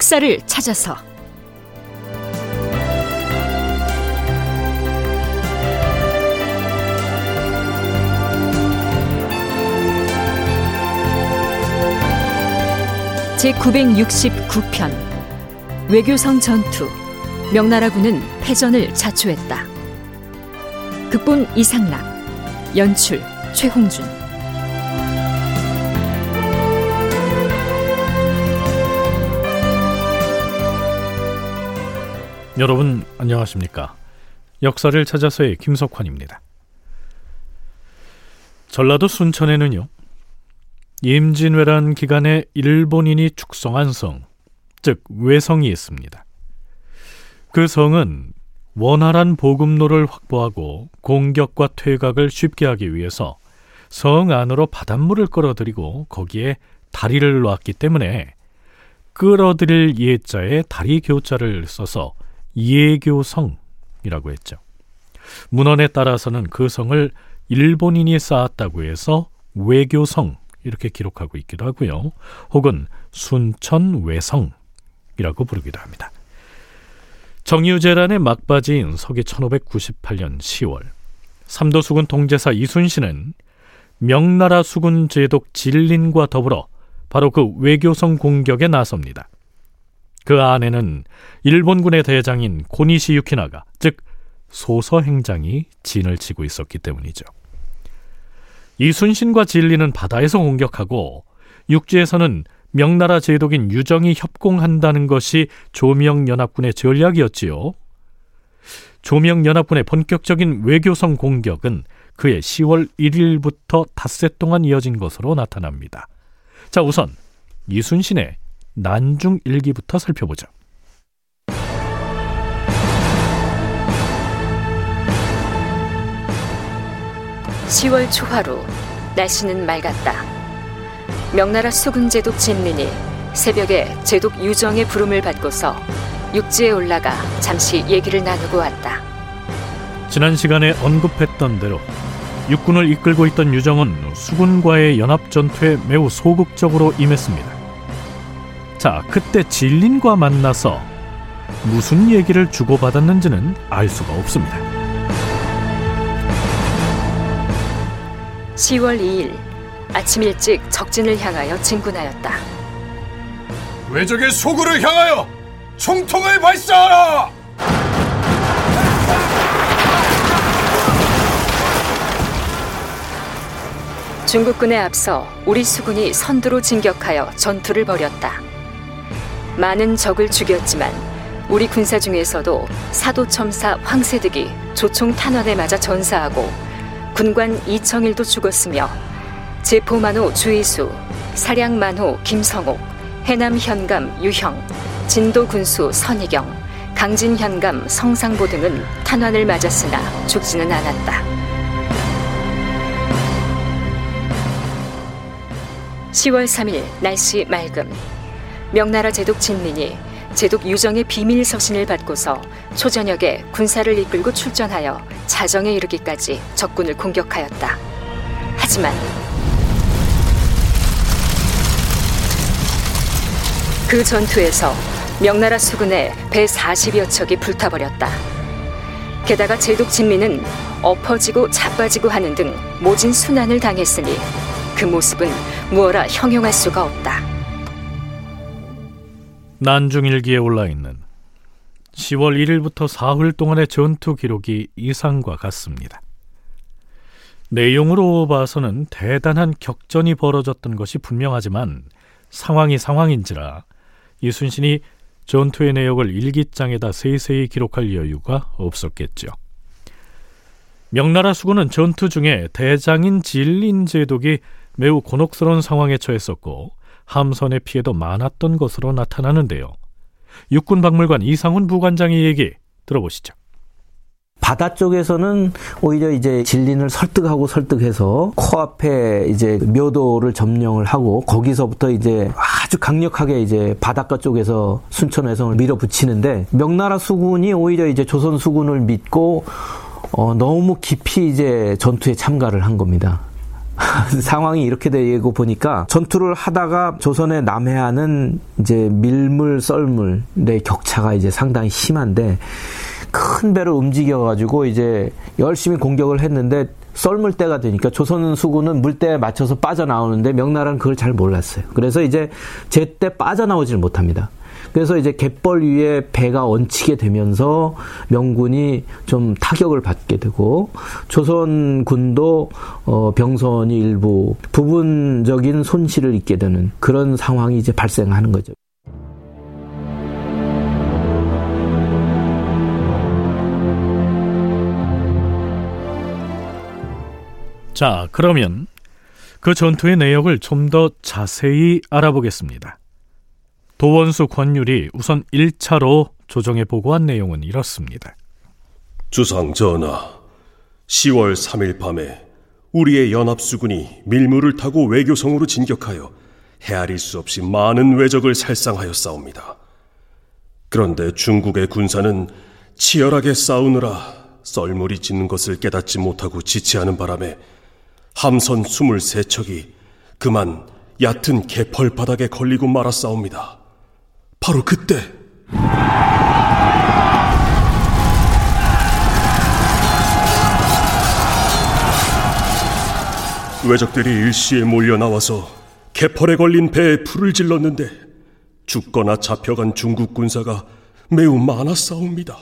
역사를 찾아서 제 969편 외교성 전투 명나라군은 패전을 자초했다. 극본 이상락 연출 최홍준 여러분 안녕하십니까? 역사를 찾아서의 김석환입니다. 전라도 순천에는요. 임진왜란 기간에 일본인이 축성한 성, 즉 외성이 있습니다. 그 성은 원활한 보급로를 확보하고 공격과 퇴각을 쉽게 하기 위해서 성 안으로 바닷물을 끌어들이고 거기에 다리를 놨기 때문에 끌어들일 예자에 다리 교자를 써서 예교성이라고 했죠. 문헌에 따라서는 그 성을 일본인이 쌓았다고 해서 외교성 이렇게 기록하고 있기도 하고요. 혹은 순천외성이라고 부르기도 합니다. 정유재란의 막바지인 서기 1598년 10월 삼도 수군 동제사 이순신은 명나라 수군 제독 진린과 더불어 바로 그 외교성 공격에 나섭니다. 그 안에는 일본군의 대장인 고니시 유키나가 즉 소서 행장이 진을 치고 있었기 때문이죠. 이순신과 진리는 바다에서 공격하고 육지에서는 명나라 제독인 유정이 협공한다는 것이 조명연합군의 전략이었지요. 조명연합군의 본격적인 외교성 공격은 그의 10월 1일부터 닷새 동안 이어진 것으로 나타납니다. 자, 우선 이순신의 난중 일기부터 살펴보죠. 10월 초하루 날씨는 맑았다. 명나라 수군제독 진민이 새벽에 제독 유정의 부름을 받고서 육지에 올라가 잠시 얘기를 나누고 왔다. 지난 시간에 언급했던 대로 육군을 이끌고 있던 유정은 수군과의 연합 전투에 매우 소극적으로 임했습니다. 자, 그때 진린과 만나서 무슨 얘기를 주고받았는지는 알 수가 없습니다. 10월 2일 아침 일찍 적진을 향하여 진군하였다. 외적의 소굴을 향하여 총통을 발사하라! 중국군에 앞서 우리 수군이 선두로 진격하여 전투를 벌였다. 많은 적을 죽였지만 우리 군사 중에서도 사도첨사 황세득이 조총 탄환에 맞아 전사하고 군관 이청일도 죽었으며 제포만호 주의수, 사량만호 김성옥, 해남 현감 유형, 진도 군수 선희경, 강진 현감 성상보 등은 탄환을 맞았으나 죽지는 않았다. 10월 3일 날씨 맑음 명나라 제독 진민이 제독 유정의 비밀 서신을 받고서 초저녁에 군사를 이끌고 출전하여 자정에 이르기까지 적군을 공격하였다. 하지만 그 전투에서 명나라 수군의 배 40여 척이 불타버렸다. 게다가 제독 진민은 엎어지고 자빠지고 하는 등 모진 순환을 당했으니 그 모습은 무어라 형용할 수가 없다. 난중일기에 올라 있는 10월 1일부터 사흘 동안의 전투 기록이 이상과 같습니다. 내용으로 봐서는 대단한 격전이 벌어졌던 것이 분명하지만 상황이 상황인지라 이순신이 전투의 내역을 일기장에다 세세히 기록할 여유가 없었겠죠. 명나라 수군은 전투 중에 대장인 진린 제독이 매우 곤혹스러운 상황에 처했었고 함선의 피해도 많았던 것으로 나타나는데요. 육군박물관 이상훈 부관장의 얘기 들어보시죠. 바다 쪽에서는 오히려 이제 진린을 설득하고 설득해서 코앞에 이제 묘도를 점령을 하고 거기서부터 이제 아주 강력하게 이제 바닷가 쪽에서 순천 해성을 밀어붙이는데 명나라 수군이 오히려 이제 조선 수군을 믿고 어 너무 깊이 이제 전투에 참가를 한 겁니다. 상황이 이렇게 되고 보니까 전투를 하다가 조선의 남해안은 이제 밀물 썰물의 격차가 이제 상당히 심한데 큰 배를 움직여 가지고 이제 열심히 공격을 했는데 썰물대가 되니까 조선 수군은 물대에 맞춰서 빠져나오는데 명나라는 그걸 잘 몰랐어요. 그래서 이제 제때 빠져나오질 못합니다. 그래서 이제 갯벌 위에 배가 얹히게 되면서 명군이 좀 타격을 받게 되고 조선군도 어 병선이 일부 부분적인 손실을 입게 되는 그런 상황이 이제 발생하는 거죠. 자, 그러면 그 전투의 내역을 좀 더 자세히 알아보겠습니다. 도원수 권율이 우선 1차로 조정에 보고한 내용은 이렇습니다. 주상 전하, 10월 3일 밤에 우리의 연합수군이 밀물을 타고 외교성으로 진격하여 헤아릴 수 없이 많은 외적을 살상하였사옵니다. 그런데 중국의 군사는 치열하게 싸우느라 썰물이 짓는 것을 깨닫지 못하고 지체하는 바람에 함선 23척이 그만 얕은 개펄 바닥에 걸리고 말았사옵니다. 바로 그때 외적들이 일시에 몰려 나와서 개펄에 걸린 배에 불을 질렀는데 죽거나 잡혀간 중국 군사가 매우 많았사옵니다.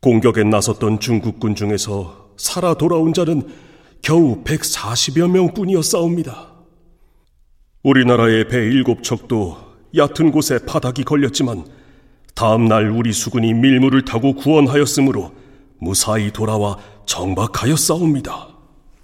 공격에 나섰던 중국군 중에서 살아 돌아온 자는 겨우 140여 명 뿐이었사옵니다. 우리나라의 배 일곱 척도 얕은 곳에 바닥이 걸렸지만 다음 날 우리 수군이 밀물을 타고 구원하였으므로 무사히 돌아와 정박하였사옵니다.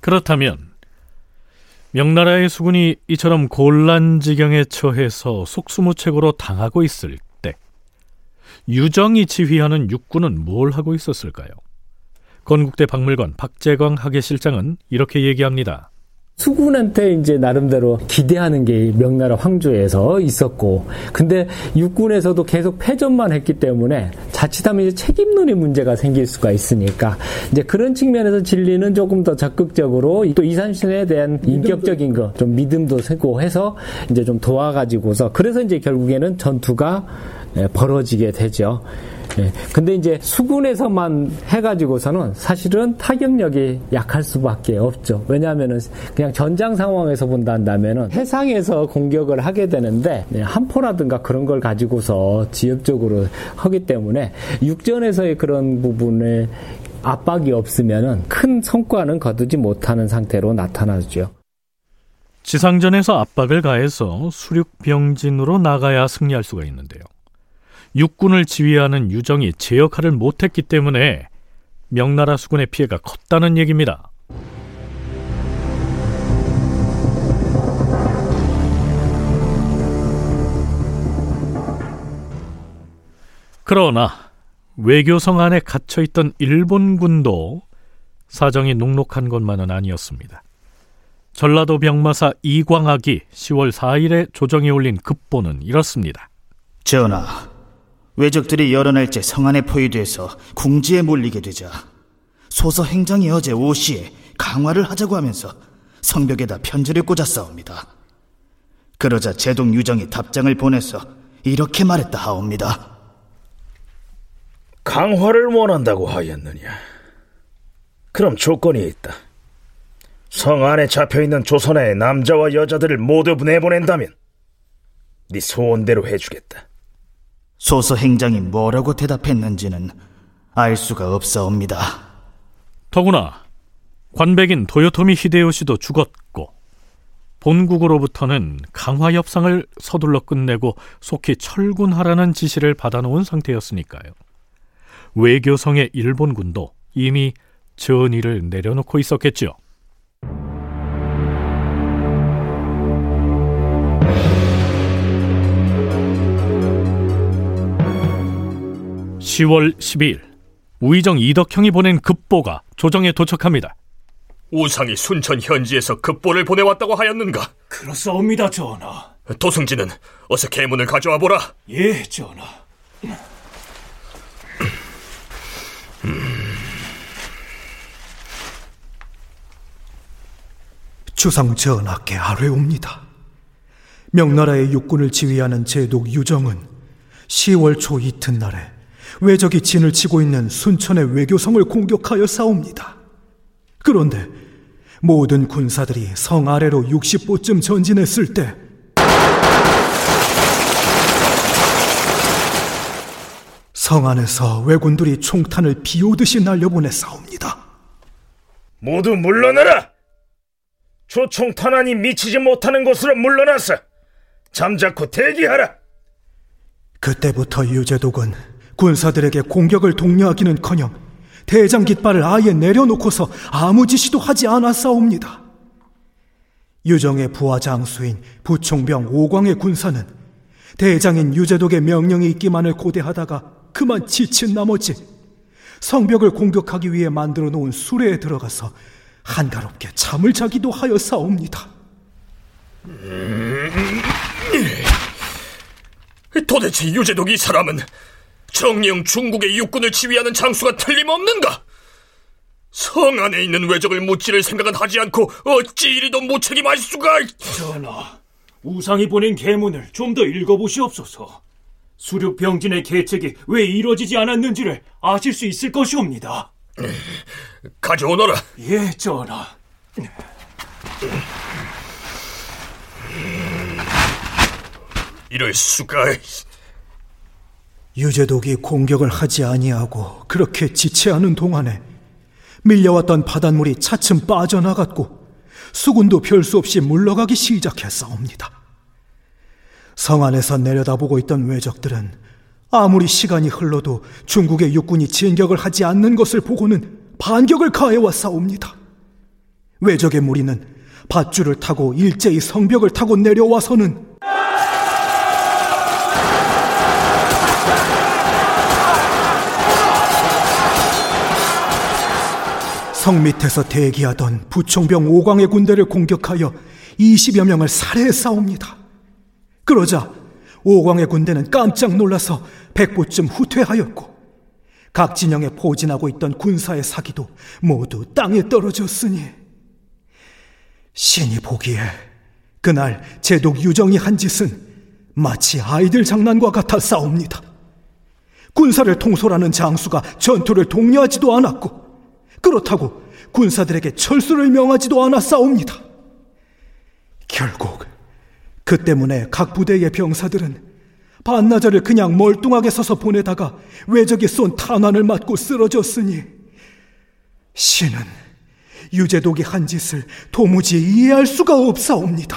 그렇다면 명나라의 수군이 이처럼 곤란 지경에 처해서 속수무책으로 당하고 있을 때 유정이 지휘하는 육군은 뭘 하고 있었을까요? 건국대 박물관 박재광 학예실장은 이렇게 얘기합니다. 수군한테 이제 나름대로 기대하는 게 명나라 황조에서 있었고, 근데 육군에서도 계속 패전만 했기 때문에 자칫하면 이제 책임론의 문제가 생길 수가 있으니까, 이제 그런 측면에서 진리는 조금 더 적극적으로 또 이산신에 대한 인격적인 거, 좀 믿음도 세고 해서 이제 좀 도와가지고서, 그래서 이제 결국에는 전투가 벌어지게 되죠. 예. 근데 이제 수군에서만 해가지고서는 사실은 타격력이 약할 수밖에 없죠. 왜냐하면은 그냥 전장 상황에서 본다면은 해상에서 공격을 하게 되는데 네, 한포라든가 그런 걸 가지고서 지역적으로 하기 때문에 육전에서의 그런 부분에 압박이 없으면은 큰 성과는 거두지 못하는 상태로 나타나죠. 지상전에서 압박을 가해서 수륙병진으로 나가야 승리할 수가 있는데요. 육군을 지휘하는 유정이 제 역할을 못했기 때문에 명나라 수군의 피해가 컸다는 얘기입니다. 그러나 외교성 안에 갇혀 있던 일본군도 사정이 녹록한 것만은 아니었습니다. 전라도 병마사 이광학이 10월 4일에 조정에 올린 급보는 이렇습니다. 전하, 외적들이 여러 날째 성안에 포위돼서 궁지에 몰리게 되자 소서 행장이 어제 오시에 강화를 하자고 하면서 성벽에다 편지를 꽂았사옵니다. 그러자 제동 유정이 답장을 보내서 이렇게 말했다 하옵니다. 강화를 원한다고 하였느냐? 그럼 조건이 있다. 성 안에 잡혀있는 조선의 남자와 여자들을 모두 내보낸다면 네 소원대로 해주겠다. 소서 행장이 뭐라고 대답했는지는 알 수가 없사옵니다. 더구나 관백인 도요토미 히데요시도 죽었고 본국으로부터는 강화 협상을 서둘러 끝내고 속히 철군하라는 지시를 받아놓은 상태였으니까요. 외교성의 일본군도 이미 전의를 내려놓고 있었겠죠. 10월 12일 우의정 이덕형이 보낸 급보가 조정에 도착합니다. 우상이 순천 현지에서 급보를 보내왔다고 하였는가? 그렇사옵니다, 전하. 도승지는 어서 계문을 가져와 보라. 예, 전하. 주상 전하께 아뢰옵니다. 명나라의 육군을 지휘하는 제독 유정은 10월 초 이튿날에 외적이 진을 치고 있는 순천의 외교성을 공격하여 싸웁니다. 그런데 모든 군사들이 성 아래로 60보쯤 전진했을 때 성 안에서 왜군들이 총탄을 비오듯이 날려보내 싸웁니다. 모두 물러나라! 조총탄환이 미치지 못하는 곳으로 물러나서 잠자코 대기하라! 그때부터 유재독은 군사들에게 공격을 독려하기는커녕 대장 깃발을 아예 내려놓고서 아무 지시도 하지 않았사옵니다. 유정의 부하 장수인 부총병 오광의 군사는 대장인 유재독의 명령이 있기만을 고대하다가 그만 지친 나머지 성벽을 공격하기 위해 만들어 놓은 수레에 들어가서 한가롭게 잠을 자기도 하여 싸웁니다. 도대체 유재독 이 사람은 정령 중국의 육군을 지휘하는 장수가 틀림없는가? 성 안에 있는 외적을 무찌를 생각은 하지 않고 어찌 이리도 무책임할 수가? 전하, 우상이 보낸 계문을 좀 더 읽어보시옵소서. 수륙병진의 계책이 왜 이루어지지 않았는지를 아실 수 있을 것이옵니다. 가져오너라. 예, 전하. 이럴 수가. 유재독이 공격을 하지 아니하고 그렇게 지체하는 동안에 밀려왔던 바닷물이 차츰 빠져나갔고 수군도 별수 없이 물러가기 시작했사옵니다. 성 안에서 내려다보고 있던 외적들은 아무리 시간이 흘러도 중국의 육군이 진격을 하지 않는 것을 보고는 반격을 가해왔사옵니다. 외적의 무리는 밧줄을 타고 일제히 성벽을 타고 내려와서는 성 밑에서 대기하던 부총병 오광의 군대를 공격하여 20여 명을 살해해 싸웁니다. 그러자 오광의 군대는 깜짝 놀라서 백보쯤 후퇴하였고 각 진영에 포진하고 있던 군사의 사기도 모두 땅에 떨어졌으니 신이 보기에 그날 제독 유정이 한 짓은 마치 아이들 장난과 같아 싸웁니다. 군사를 통솔하는 장수가 전투를 독려하지도 않았고 그렇다고 군사들에게 철수를 명하지도 않아 싸웁니다. 결국 그 때문에 각 부대의 병사들은 반나절을 그냥 멀뚱하게 서서 보내다가 외적이 쏜 탄환을 맞고 쓰러졌으니 신은 유재독이 한 짓을 도무지 이해할 수가 없사옵니다.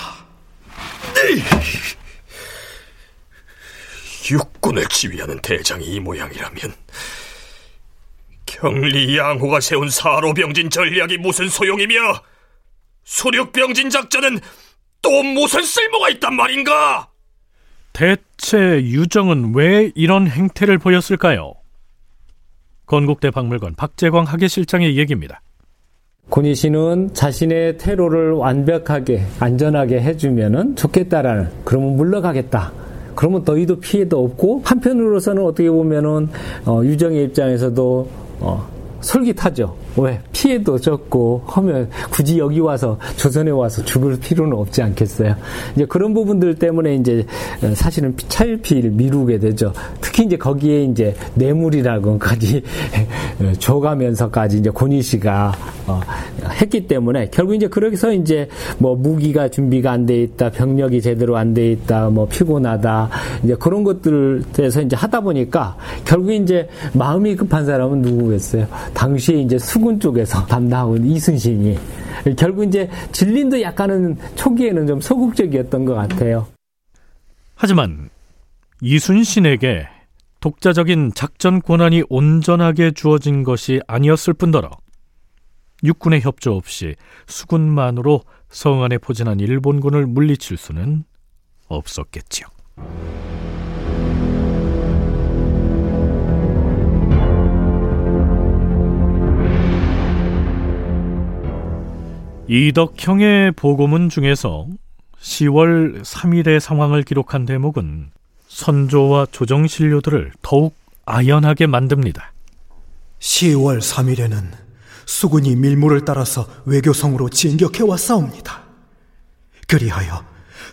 육군을 지휘하는 대장이 이 모양이라면 경리 양호가 세운 사로병진 전략이 무슨 소용이며 수륙병진 작전은 또 무슨 쓸모가 있단 말인가? 대체 유정은 왜 이런 행태를 보였을까요? 건국대 박물관 박재광 학예실장의 얘기입니다. 고니 씨는 자신의 테러를 완벽하게 안전하게 해주면은 좋겠다라는 그러면 물러가겠다. 그러면 너희도 피해도 없고 한편으로서는 어떻게 보면은 어, 유정의 입장에서도 어, 솔깃하죠. 왜? 피해도 적고 하면 굳이 여기 와서 조선에 와서 죽을 필요는 없지 않겠어요. 이제 그런 부분들 때문에 이제 사실은 차일피일 미루게 되죠. 특히 이제 거기에 이제 뇌물이라고까지 줘가면서까지 이제 고니 씨가 어, 했기 때문에 결국 이제 그래서 이제 뭐 무기가 준비가 안 돼 있다, 병력이 제대로 안 돼 있다, 뭐 피곤하다, 이제 그런 것들에서 이제 하다 보니까 결국 이제 마음이 급한 사람은 누구겠어요? 당시에 이제 수군 쪽에서 담당하고 이순신이 결국 이제 진린도 약간은 초기에는 좀 소극적이었던 것 같아요. 하지만 이순신에게 독자적인 작전 권한이 온전하게 주어진 것이 아니었을 뿐더러 육군의 협조 없이 수군만으로 성안에 포진한 일본군을 물리칠 수는 없었겠지요. 이덕형의 보고문 중에서 10월 3일의 상황을 기록한 대목은 선조와 조정신료들을 더욱 아연하게 만듭니다. 10월 3일에는 수군이 밀물을 따라서 외교성으로 진격해 왔사옵니다. 그리하여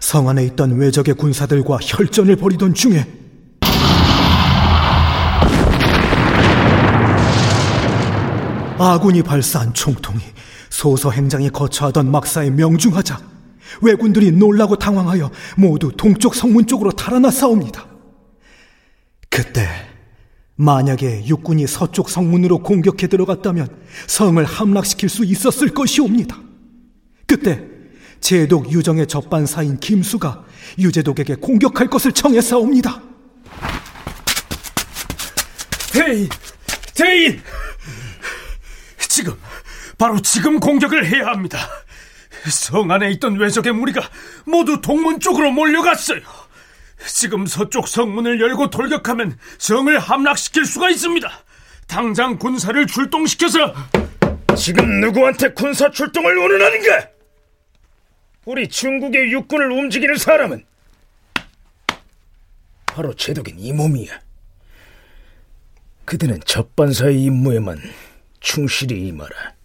성 안에 있던 외적의 군사들과 혈전을 벌이던 중에 아군이 발사한 총통이 소서 행장이 거처하던 막사에 명중하자 왜군들이 놀라고 당황하여 모두 동쪽 성문 쪽으로 달아나 싸웁니다. 그때 만약에 육군이 서쪽 성문으로 공격해 들어갔다면 성을 함락시킬 수 있었을 것이옵니다. 그때 제독 유정의 접반사인 김수가 유제독에게 공격할 것을 청했사옵니다. 대인! 대인! 지금, 바로 지금 공격을 해야 합니다. 성 안에 있던 외적의 무리가 모두 동문 쪽으로 몰려갔어요. 지금 서쪽 성문을 열고 돌격하면 성을 함락시킬 수가 있습니다. 당장 군사를 출동시켜서 지금 누구한테 군사 출동을 원하는가? 우리 중국의 육군을 움직이는 사람은 바로 제독인 이 몸이야. 그들은 적반사의 임무에만 충실히 임하라.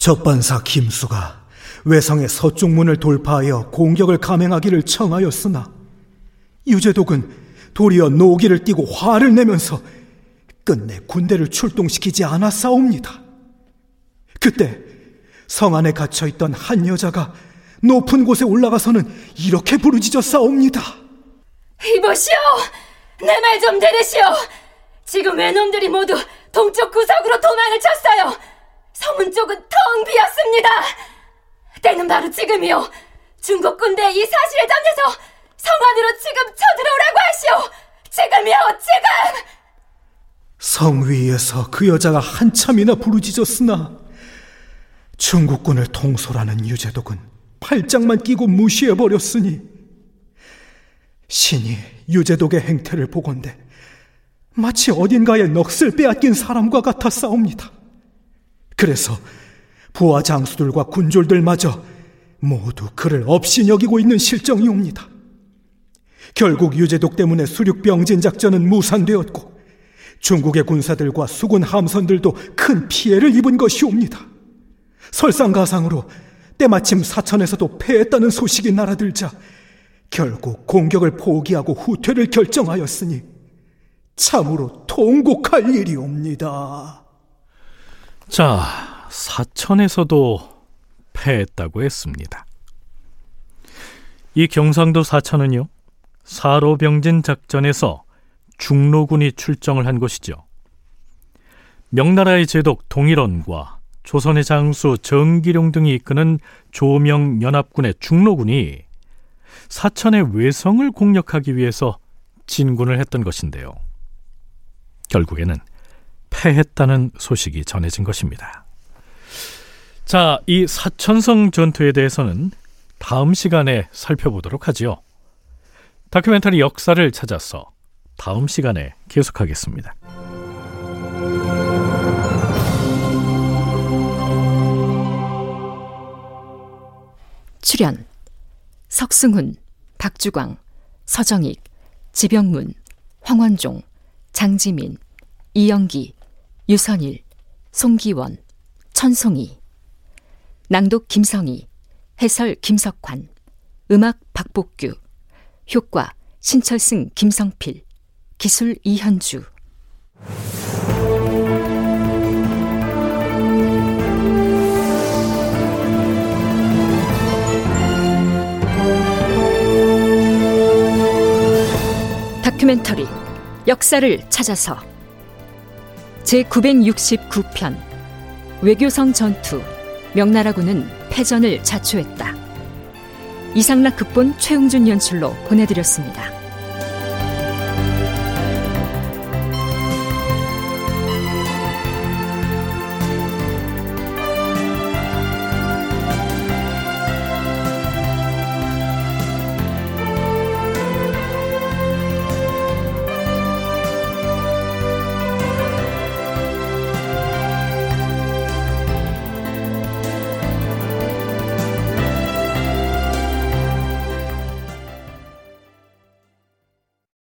적반사 김수가 외성의 서쪽 문을 돌파하여 공격을 감행하기를 청하였으나 유재독은 도리어 노기를 띠고 화를 내면서 끝내 군대를 출동시키지 않았사옵니다. 그때 성 안에 갇혀 있던 한 여자가 높은 곳에 올라가서는 이렇게 부르짖어 싸웁니다. 이보시오! 내 말 좀 들으시오! 지금 외놈들이 모두 동쪽 구석으로 도망을 쳤어요! 성문 쪽은 텅 비었습니다! 때는 바로 지금이요! 중국 군대 이 사실을 전해서 성 안으로 지금 쳐들어오라고 하시오! 지금이요, 지금! 성 위에서 그 여자가 한참이나 부르짖었으나 중국군을 통솔하는 유재독은 팔짱만 끼고 무시해 버렸으니 신이 유재독의 행태를 보건대 마치 어딘가에 넋을 빼앗긴 사람과 같아 싸웁니다. 그래서 부하 장수들과 군졸들마저 모두 그를 없이 여기고 있는 실정이옵니다. 결국 유재독 때문에 수륙병진 작전은 무산되었고 중국의 군사들과 수군 함선들도 큰 피해를 입은 것이옵니다. 설상가상으로 때마침 사천에서도 패했다는 소식이 날아들자 결국 공격을 포기하고 후퇴를 결정하였으니 참으로 통곡할 일이옵니다. 자, 사천에서도 패했다고 했습니다. 이 경상도 사천은요, 사로병진 작전에서 중로군이 출정을 한 곳이죠. 명나라의 제독 동일원과 조선의 장수 정기룡 등이 이끄는 조명 연합군의 중로군이 사천의 외성을 공략하기 위해서 진군을 했던 것인데요. 결국에는 패했다는 소식이 전해진 것입니다. 자, 이 사천성 전투에 대해서는 다음 시간에 살펴보도록 하지요. 다큐멘터리 역사를 찾아서 다음 시간에 계속하겠습니다. 출연 석승훈, 박주광, 서정익, 지병문, 황원종, 장지민, 이영기, 유선일, 송기원, 천송이 낭독 김성희 해설 김석환 음악 박복규 효과 신철승 김성필 기술 이현주. 다큐멘터리 역사를 찾아서 제969편 외교성 전투 명나라군은 패전을 자초했다. 이상락 극본 최웅준 연출로 보내드렸습니다.